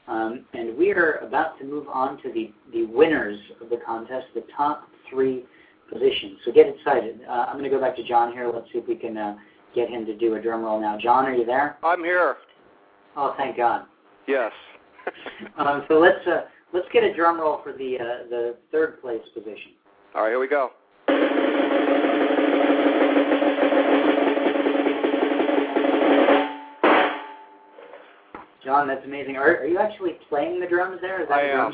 Um, and we are about to move on to the, the winners of the contest, the top three positions. So get excited. Uh, I'm going to go back to John here. Let's see if we can uh, get him to do a drum roll now. John, are you there? I'm here. Oh, thank God. Yes. um, so let's uh, let's get a drum roll for the uh, the third place position. All right, here we go. John, that's amazing. Are, are you actually playing the drums there? Is that I am.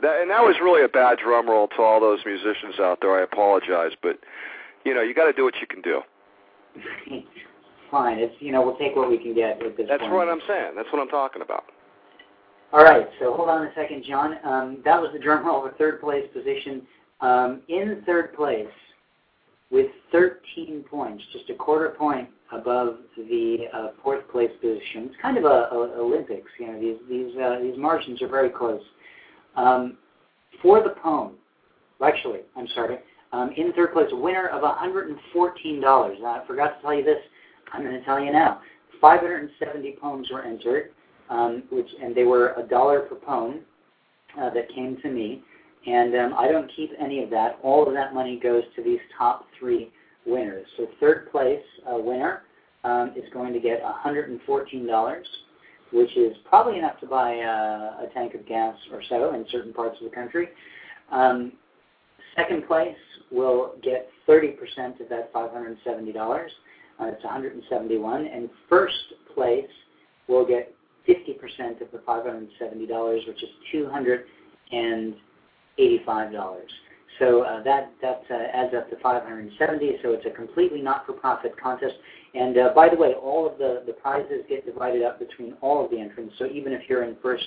That, and that was really a bad drum roll to all those musicians out there. I apologize, but you know you got to do what you can do. Fine. It's you know we'll take what we can get at this That's point. what I'm saying. That's what I'm talking about. All right, so hold on a second, John. Um, that was the drum roll for third place position. Um, in third place, with 13 points, just a quarter point above the uh, fourth place position. It's kind of a, a Olympics. You know, these these uh, these margins are very close. Um, for the poem, actually, I'm sorry, um, in third place, winner of $114. I forgot to tell you this. I'm going to tell you now. 570 poems were entered, um, which and they were a dollar per poem uh, that came to me. And um, I don't keep any of that. All of that money goes to these top three winners. So third place uh, winner um, is going to get $114, which is probably enough to buy uh, a tank of gas or so in certain parts of the country. Um, second place will get 30% of that $570. Uh, it's 171, And first place will get 50% of the $570, which is 200 and $85. So uh, that that uh, adds up to 570. So it's a completely not-for-profit contest. And uh, by the way, all of the, the prizes get divided up between all of the entrants. So even if you're in first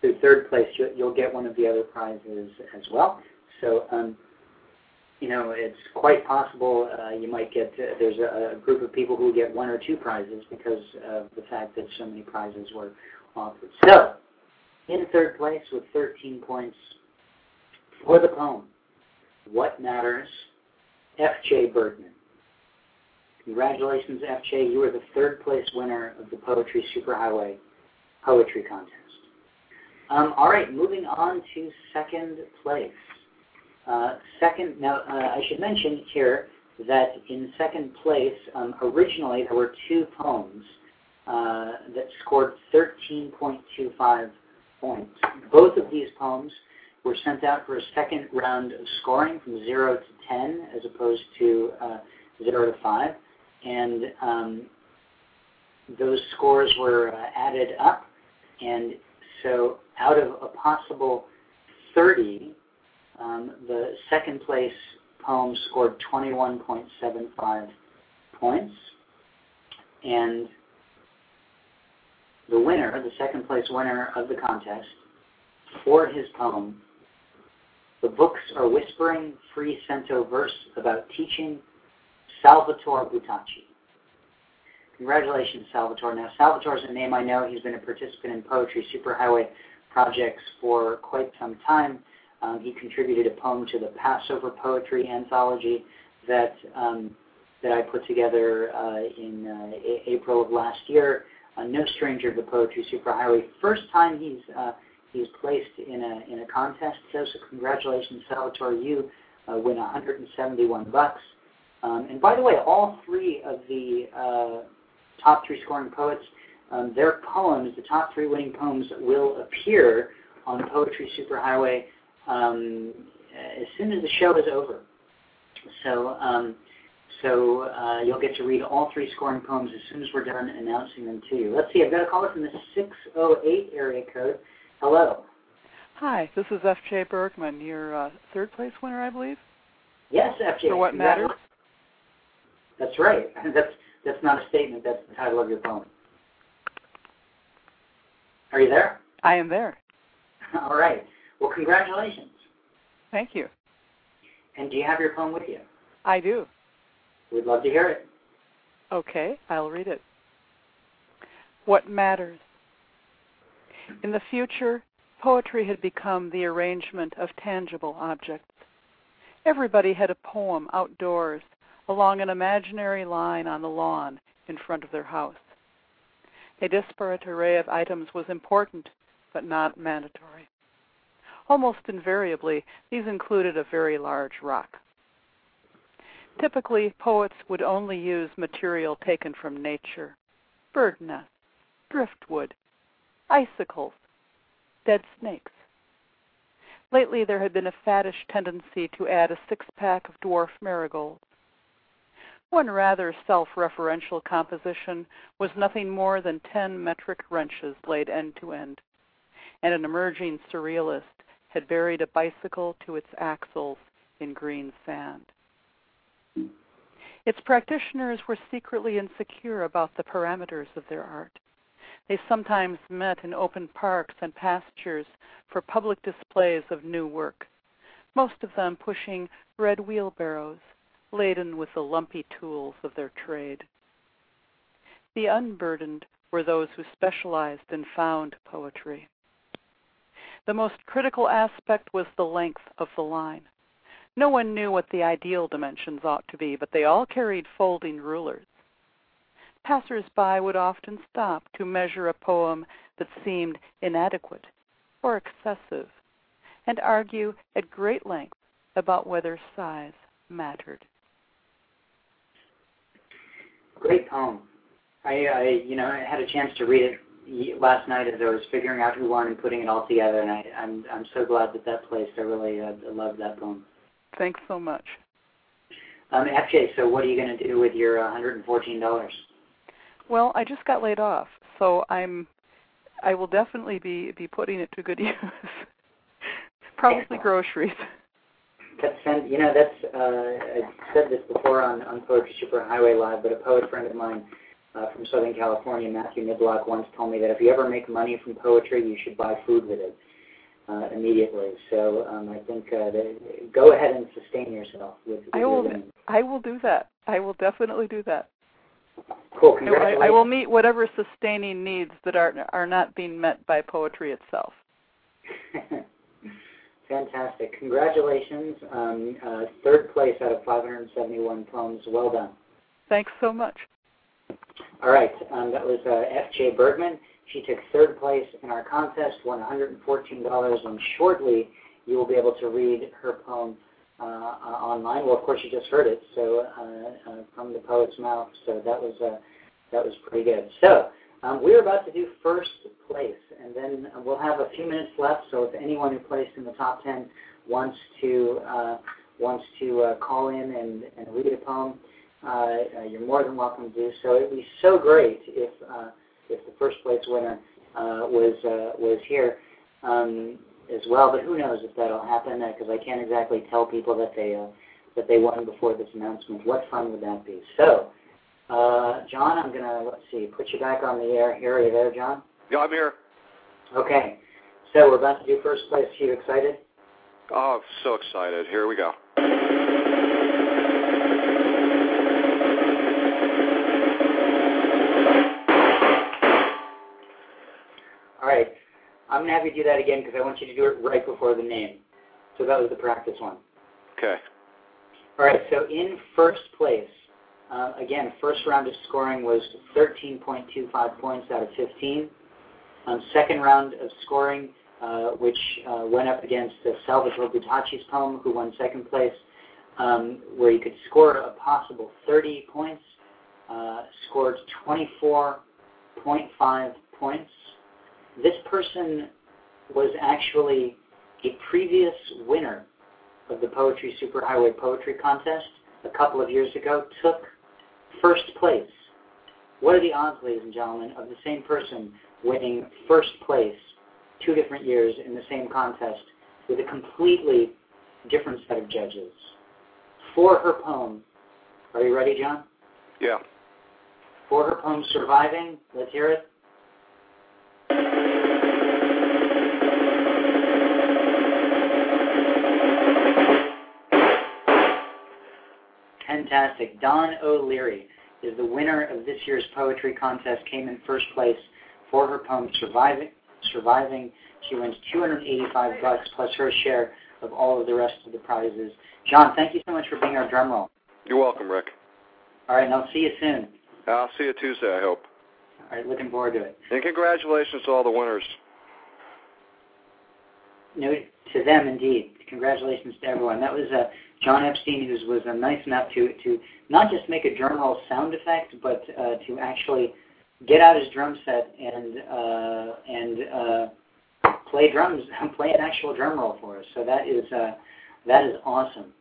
through third place, you, you'll get one of the other prizes as well. So um, you know, it's quite possible uh, you might get, uh, there's a, a, group of people who get one or two prizes because of the fact that so many prizes were offered. So, in third place with 13 points, for the poem, What Matters, F.J. Bergman. Congratulations, F.J. You are the third place winner of the Poetry Superhighway Poetry Contest. Um, all right, moving on to second place. Uh, second, now uh, I should mention here that in second place, um, originally there were two poems uh, that scored 13.25 points. Both of these poems were sent out for a second round of scoring from 0 to 10 as opposed to uh, 0 to 5. And um, those scores were uh, added up. And so out of a possible 30, um, the second place poem scored 21.75 points. And the winner, the second place winner of the contest, for his poem the books are whispering free cento verse about teaching Salvatore Buttaci. Congratulations, Salvatore. Now, Salvatore is a name I know. He's been a participant in Poetry Superhighway projects for quite some time. Um, he contributed a poem to the Passover Poetry Anthology that um, that I put together uh, in uh, a- April of last year. Uh, no stranger to Poetry Superhighway. First time he's He's placed in a in a contest. So, so congratulations, Salvatore. You uh, win 171 bucks. Um, and by the way, all three of the uh, top three scoring poets, um, their poems, the top three winning poems, will appear on Poetry Superhighway um, as soon as the show is over. So, um, so uh, you'll get to read all three scoring poems as soon as we're done announcing them to you. Let's see, I've got a caller from the 608 area code. Hello. Hi, this is F.J. Bergman, your uh, third place winner, I believe. Yes, F.J. For what matters. That's right. That's that's not a statement. That's the title of your poem. Are you there? I am there. All right. Well, congratulations. Thank you. And do you have your poem with you? I do. We'd love to hear it. Okay, I'll read it. What matters? In the future, poetry had become the arrangement of tangible objects. Everybody had a poem outdoors along an imaginary line on the lawn in front of their house. A disparate array of items was important, but not mandatory. Almost invariably, these included a very large rock. Typically, poets would only use material taken from nature bird nests, driftwood, icicles, dead snakes. Lately, there had been a faddish tendency to add a six pack of dwarf marigolds. One rather self referential composition was nothing more than ten metric wrenches laid end to end, and an emerging surrealist had buried a bicycle to its axles in green sand. Its practitioners were secretly insecure about the parameters of their art They sometimes met in open parks and pastures for public displays of new work, most of them pushing red wheelbarrows laden with the lumpy tools of their trade. The unburdened were those who specialized in found poetry. The most critical aspect was the length of the line. No one knew what the ideal dimensions ought to be, but they all carried folding rulers. Passers-by would often stop to measure a poem that seemed inadequate or excessive, and argue at great length about whether size mattered. Great poem. I, I, you know, I had a chance to read it last night as I was figuring out who won and putting it all together, and I, I'm, I'm so glad that that placed. I really uh, loved that poem. Thanks so much. Um, FJ, so what are you going to do with your $114? Well, I just got laid off, so I'm I will definitely be be putting it to good use. Probably groceries. That's you know that's uh, I said this before on on Poetry Superhighway Live, but a poet friend of mine uh, from Southern California, Matthew Niblock, once told me that if you ever make money from poetry, you should buy food with it uh, immediately. So um, I think uh, that, go ahead and sustain yourself with. with I will. I will do that. I will definitely do that. Cool. I, I, will meet whatever sustaining needs that are are not being met by poetry itself. Fantastic. Congratulations. Um, uh, third place out of 571 poems. Well done. Thanks so much. All right. Um, that was uh, F.J. Bergman. She took third place in our contest, won $114, and shortly you will be able to read her poem uh, uh, online. Well, of course, you just heard it, so uh, from the poet's mouth. So that was that was pretty good. So um, we're about to do first place, and then we'll have a few minutes left. So if anyone who placed in the top ten wants to uh, wants to uh, call in and, and read a poem, uh, you're more than welcome to do so. It'd be so great if if the first place winner was was here. Um, as well. But who knows if that'll happen? Because uh, I can't exactly tell people that they uh, that they won before this announcement. What fun would that be? So, uh, John, I'm gonna let's see, put you back on the air. Here, are you there, John? Yeah, I'm here. Okay. So we're about to do first place. Are you excited? Oh, so excited. Here we go. I'm going to have you do that again because I want you to do it right before the name. So that was the practice one. Okay. All right, so in first place, uh, again, first round of scoring was 13.25 points out of 15. Um, second round of scoring, uh, which uh, went up against Salvatore Buttaci's poem, who won second place, um, where you could score a possible 30 points, uh, scored 24.5 points. This person was actually a previous winner of the Poetry Superhighway Poetry Contest a couple of years ago, took first place. What are the odds, ladies and gentlemen, of the same person winning first place two different years in the same contest with a completely different set of judges? For her poem, are you ready, John? Yeah. For her poem, Surviving, let's hear it. Fantastic. Dawn O'Leary is the winner of this year's poetry contest, came in first place for her poem Surviving. Surviving. She wins 285 bucks plus her share of all of the rest of the prizes. John, thank you so much for being our drum roll. You're welcome, Rick. All right, and I'll see you soon. I'll see you Tuesday, I hope. All right, looking forward to it. And congratulations to all the winners. No, to them indeed. Congratulations to everyone. That was uh, John Epstein, who was uh, nice enough to to not just make a drum roll sound effect, but uh, to actually get out his drum set and uh, and uh, play drums, play an actual drum roll for us. So that is uh, that is awesome.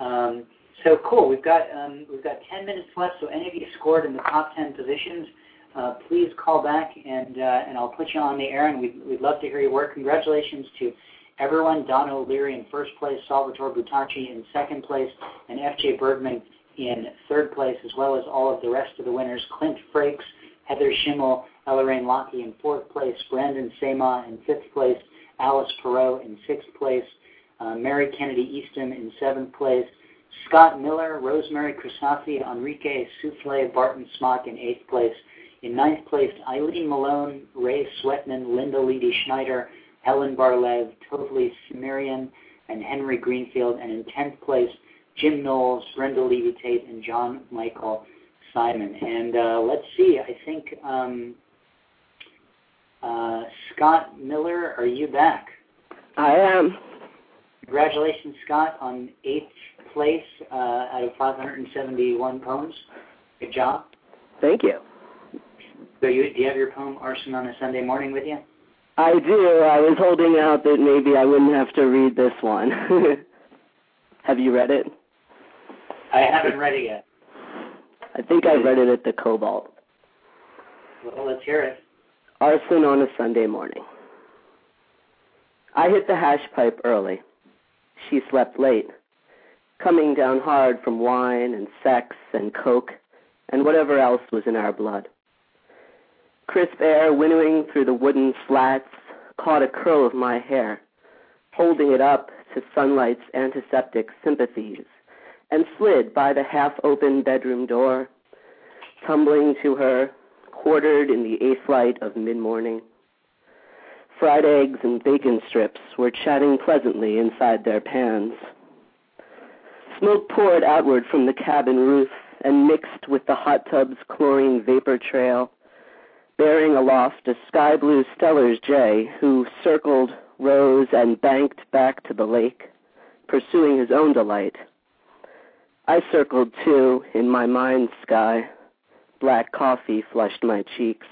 Um, so cool. We've got um, we've got 10 minutes left. So any of you scored in the top 10 positions, uh, please call back and uh, and I'll put you on the air. And we'd we'd love to hear your work. Congratulations to everyone, Dawn O'Leary in first place, Salvatore Buttaci in second place, and F.J. Bergman in third place, as well as all of the rest of the winners, Clint Frakes, Heather Schimmel, Ellaraine Lockie in fourth place, Brandon Sema in fifth place, Alice Pero in sixth place, uh, Mary Kennedy Eastham in seventh place, Scott Miller, Rosemary Crisafi, Enrique Souffle, Barton Smock in eighth place. In ninth place, Eileen Malone, Ray Sweatman, Linda Leedy Schneider, Helen Barlev, Tovli Simirian, and Henry Greenfield. And in tenth place, Jim Knowles, Brenda Levy Tate, and John Michael Simon. And uh, let's see, I think um, uh, Scott Miller, are you back? I am. Congratulations, Scott, on eighth place uh, out of 571 poems. Good job. Thank you. So you, do you have your poem Arson on a Sunday morning with you? I do. I was holding out that maybe I wouldn't have to read this one. have you read it? I haven't read it yet. I think I read it at the Cobalt. Well, let's hear it. Arson on a Sunday morning. I hit the hash pipe early. She slept late coming down hard from wine and sex and coke and whatever else was in our blood. Crisp air winnowing through the wooden slats caught a curl of my hair, holding it up to sunlight's antiseptic sympathies, and slid by the half-open bedroom door, tumbling to her, quartered in the eighth light of mid-morning. Fried eggs and bacon strips were chatting pleasantly inside their pans. Smoke poured outward from the cabin roof and mixed with the hot tub's chlorine vapor trail, bearing aloft a sky blue Steller's jay who circled, rose, and banked back to the lake, pursuing his own delight. I circled too in my mind's sky. Black coffee flushed my cheeks.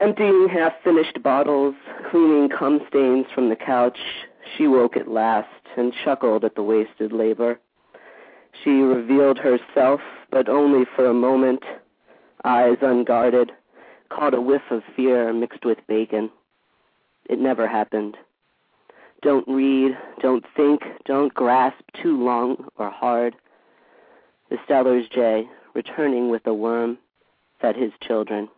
Emptying half finished bottles, cleaning cum stains from the couch, she woke at last and chuckled at the wasted labor. She revealed herself, but only for a moment, eyes unguarded, caught a whiff of fear mixed with bacon. It never happened. Don't read, don't think, don't grasp too long or hard. The Steller's jay, returning with a worm, fed his children.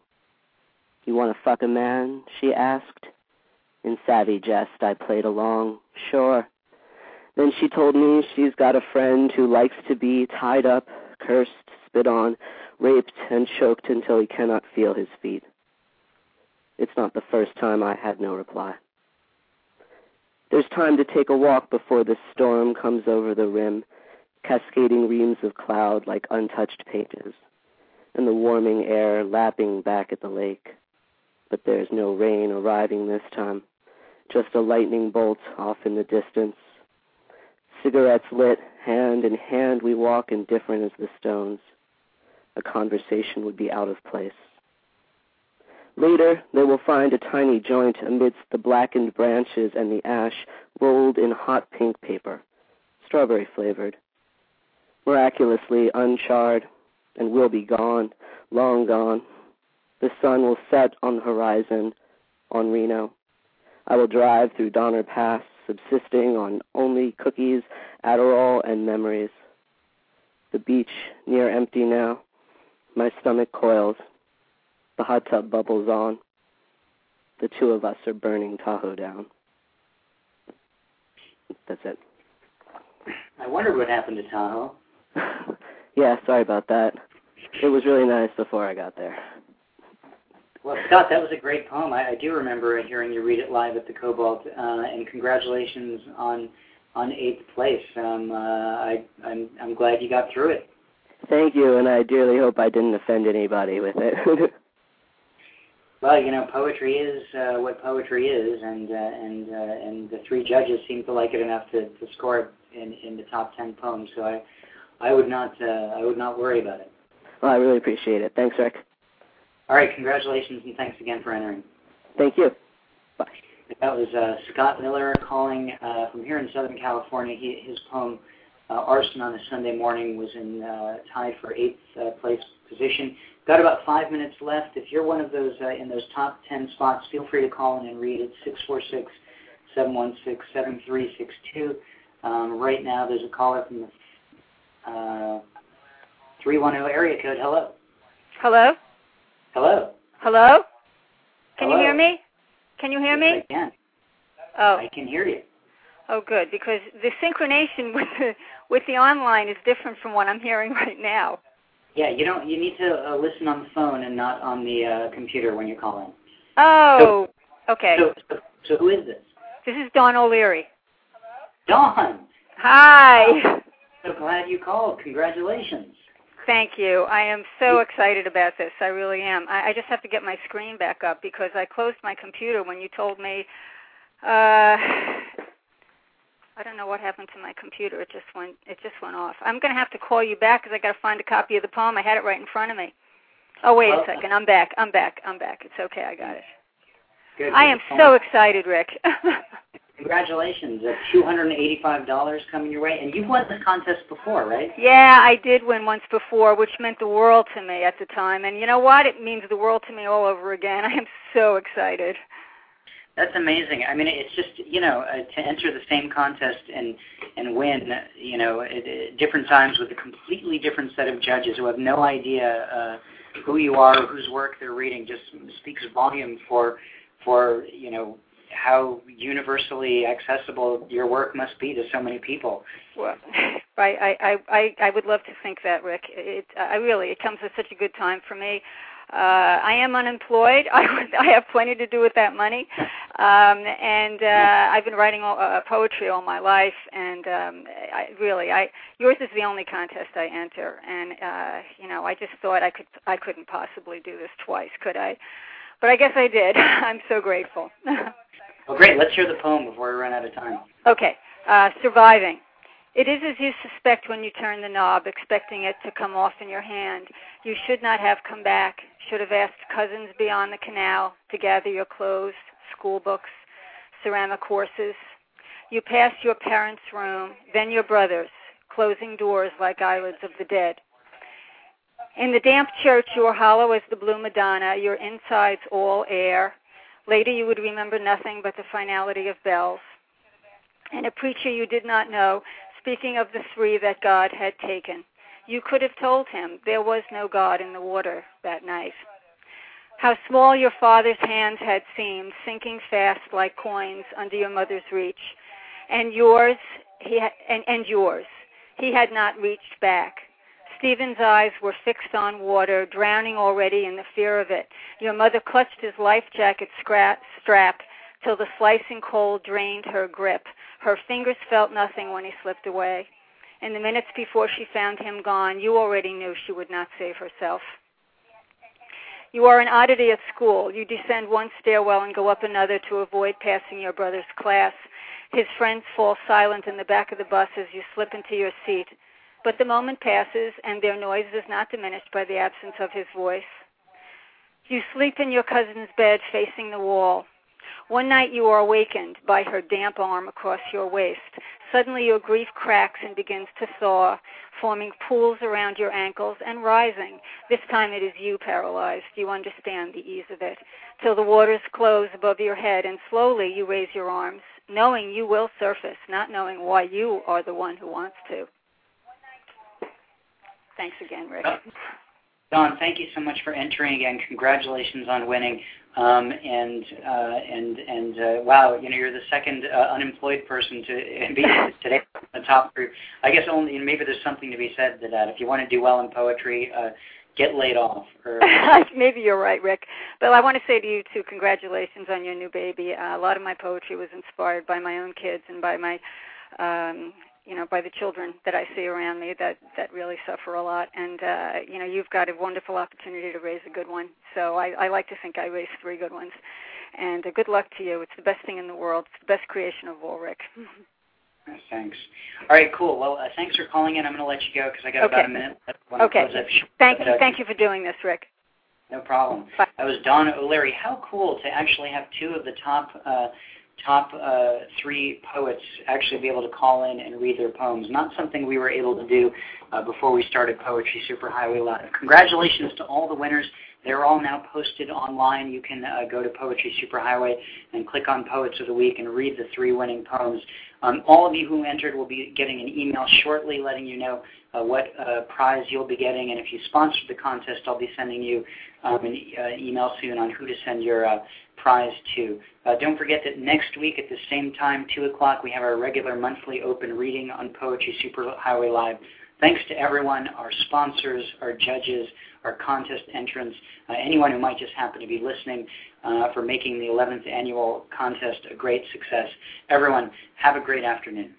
You want to fuck a man? she asked. In savvy jest, I played along. Sure. Then she told me she's got a friend who likes to be tied up, cursed, spit on, raped, and choked until he cannot feel his feet. It's not the first time I had no reply. There's time to take a walk before the storm comes over the rim, cascading reams of cloud like untouched pages, and the warming air lapping back at the lake. But there's no rain arriving this time, just a lightning bolt off in the distance, Cigarettes lit, hand in hand we walk indifferent as the stones. A conversation would be out of place. Later, they will find a tiny joint amidst the blackened branches and the ash rolled in hot pink paper, strawberry flavored. Miraculously uncharred, and will be gone, long gone. The sun will set on the horizon on Reno. I will drive through Donner Pass, subsisting on only cookies, Adderall, and memories. The beach near empty now. My stomach coils. The hot tub bubbles on. The two of us are burning Tahoe down. That's it. I wondered what happened to Tahoe. yeah, sorry about that. It was really nice before I got there. Well, Scott, that was a great poem. I, I do remember hearing you read it live at the Cobalt, uh, and congratulations on on eighth place. Um, uh, I, I'm I'm glad you got through it. Thank you, and I dearly hope I didn't offend anybody with it. well, you know, poetry is uh, what poetry is, and uh, and uh, and the three judges seem to like it enough to, to score it in in the top ten poems. So I I would not uh, I would not worry about it. Well, I really appreciate it. Thanks, Rick. All right, congratulations and thanks again for entering. Thank you. Bye. That was uh, Scott Miller calling uh, from here in Southern California. He, his poem "Arson on a Sunday Morning" was in uh, tied for eighth uh, place position. Got about five minutes left. If you're one of those uh, in those top ten spots, feel free to call in and read it. Six four six seven one six seven three six two. Um, right now, there's a caller from the uh, 310 area code. Hello. Hello. Hello. Hello? Can Hello. you hear me? Can you hear Yes, me? I can. Oh, I can hear you. Oh, good. Because the synchronization with the with the online is different from what I'm hearing right now. Yeah, you don't. You need to uh, listen on the phone and not on the uh, computer when you're calling. Oh, okay. So, so, so who is this? This is Dawn O'Leary. Dawn. Hi. So glad you called. Congratulations. Thank you. I am so excited about this. I really am. I, I just have to get my screen back up because I closed my computer when you told me. Uh, I don't know what happened to my computer. It just went. It just went off. I'm going to have to call you back because I got to find a copy of the poem. I had it right in front of me. Oh wait a uh, second. I'm back. I'm back. I'm back. It's okay. I got it. Good. I am so excited, Rick. Congratulations. That's $285 coming your way. And you've won this contest before, right? Yeah, I did win once before, which meant the world to me at the time. And you know what? It means the world to me all over again. I am so excited. That's amazing. I mean, it's just you know uh, to enter the same contest and and win, you know, at, at different times with a completely different set of judges who have no idea uh, who you are, whose work they're reading, just speaks volume for for you know how universally accessible your work must be to so many people. Well, I, I, I, I would love to think that, Rick. It, I really, it comes at such a good time for me. Uh, I am unemployed. I, I have plenty to do with that money, um, and uh, I've been writing all, uh, poetry all my life. And um, I, really, I yours is the only contest I enter, and uh, you know, I just thought I could, I couldn't possibly do this twice, could I? But I guess I did. I'm so grateful. Well, great. Let's hear the poem before we run out of time. Okay, uh, surviving. It is as you suspect when you turn the knob, expecting it to come off in your hand. You should not have come back. Should have asked cousins beyond the canal to gather your clothes, school books, ceramic horses. You pass your parents' room, then your brother's, closing doors like eyelids of the dead. In the damp church, you are hollow as the blue Madonna, your insides all air. Later, you would remember nothing but the finality of bells. And a preacher you did not know, speaking of the three that God had taken. You could have told him there was no God in the water that night. How small your father's hands had seemed, sinking fast like coins under your mother's reach. And yours, he ha- and, and yours, he had not reached back. Stephen's eyes were fixed on water, drowning already in the fear of it. Your mother clutched his life jacket strap till the slicing cold drained her grip. Her fingers felt nothing when he slipped away. In the minutes before she found him gone, you already knew she would not save herself. You are an oddity at school. You descend one stairwell and go up another to avoid passing your brother's class. His friends fall silent in the back of the bus as you slip into your seat. But the moment passes, and their noise is not diminished by the absence of his voice. You sleep in your cousin's bed facing the wall. One night you are awakened by her damp arm across your waist. Suddenly your grief cracks and begins to thaw, forming pools around your ankles and rising. This time it is you paralyzed. You understand the ease of it. Till the waters close above your head and slowly you raise your arms, knowing you will surface, not knowing why you are the one who wants to. Thanks again, Rick. Uh, Dawn, thank you so much for entering again. Congratulations on winning. Um, and uh, and and uh, wow, you know you're the second uh, unemployed person to be today the top group. I guess only maybe there's something to be said to that. If you want to do well in poetry, uh, get laid off. Or, Maybe you're right, Rick. But I want to say to you too, congratulations on your new baby. Uh, a lot of my poetry was inspired by my own kids and by my um you know by the children that I see around me that that really suffer a lot and uh you know you've got a wonderful opportunity to raise a good one so I, I like to think I raised three good ones and uh, good luck to you it's the best thing in the world it's the best creation of all Rick Thanks. All right, cool. Well, uh, thanks for calling in. I'm going to let you go because I got Okay. about a minute left. okay close up. thank you But, uh, thank you for doing this Rick No problem. Bye. That was Donna O'Leary. How cool to actually have two of the top uh, top uh, three poets actually be able to call in and read their poems. Not something we were able to do uh, before we started Poetry Superhighway Live. Congratulations to all the winners. They're all now posted online. You can uh, go to Poetry Superhighway and click on Poets of the Week and read the three winning poems. Um, all of you who entered will be getting an email shortly letting you know uh, what uh, prize you'll be getting. And if you sponsored the contest, I'll be sending you um, an uh, email soon on who to send your uh, prize to. Uh, don't forget that next week at the same time, 2 o'clock, we have our regular monthly open reading on Poetry Superhighway Live. Thanks to everyone, our sponsors, our judges, our contest entrants, uh, anyone who might just happen to be listening uh, for making the 11th annual contest a great success. Everyone, have a great afternoon.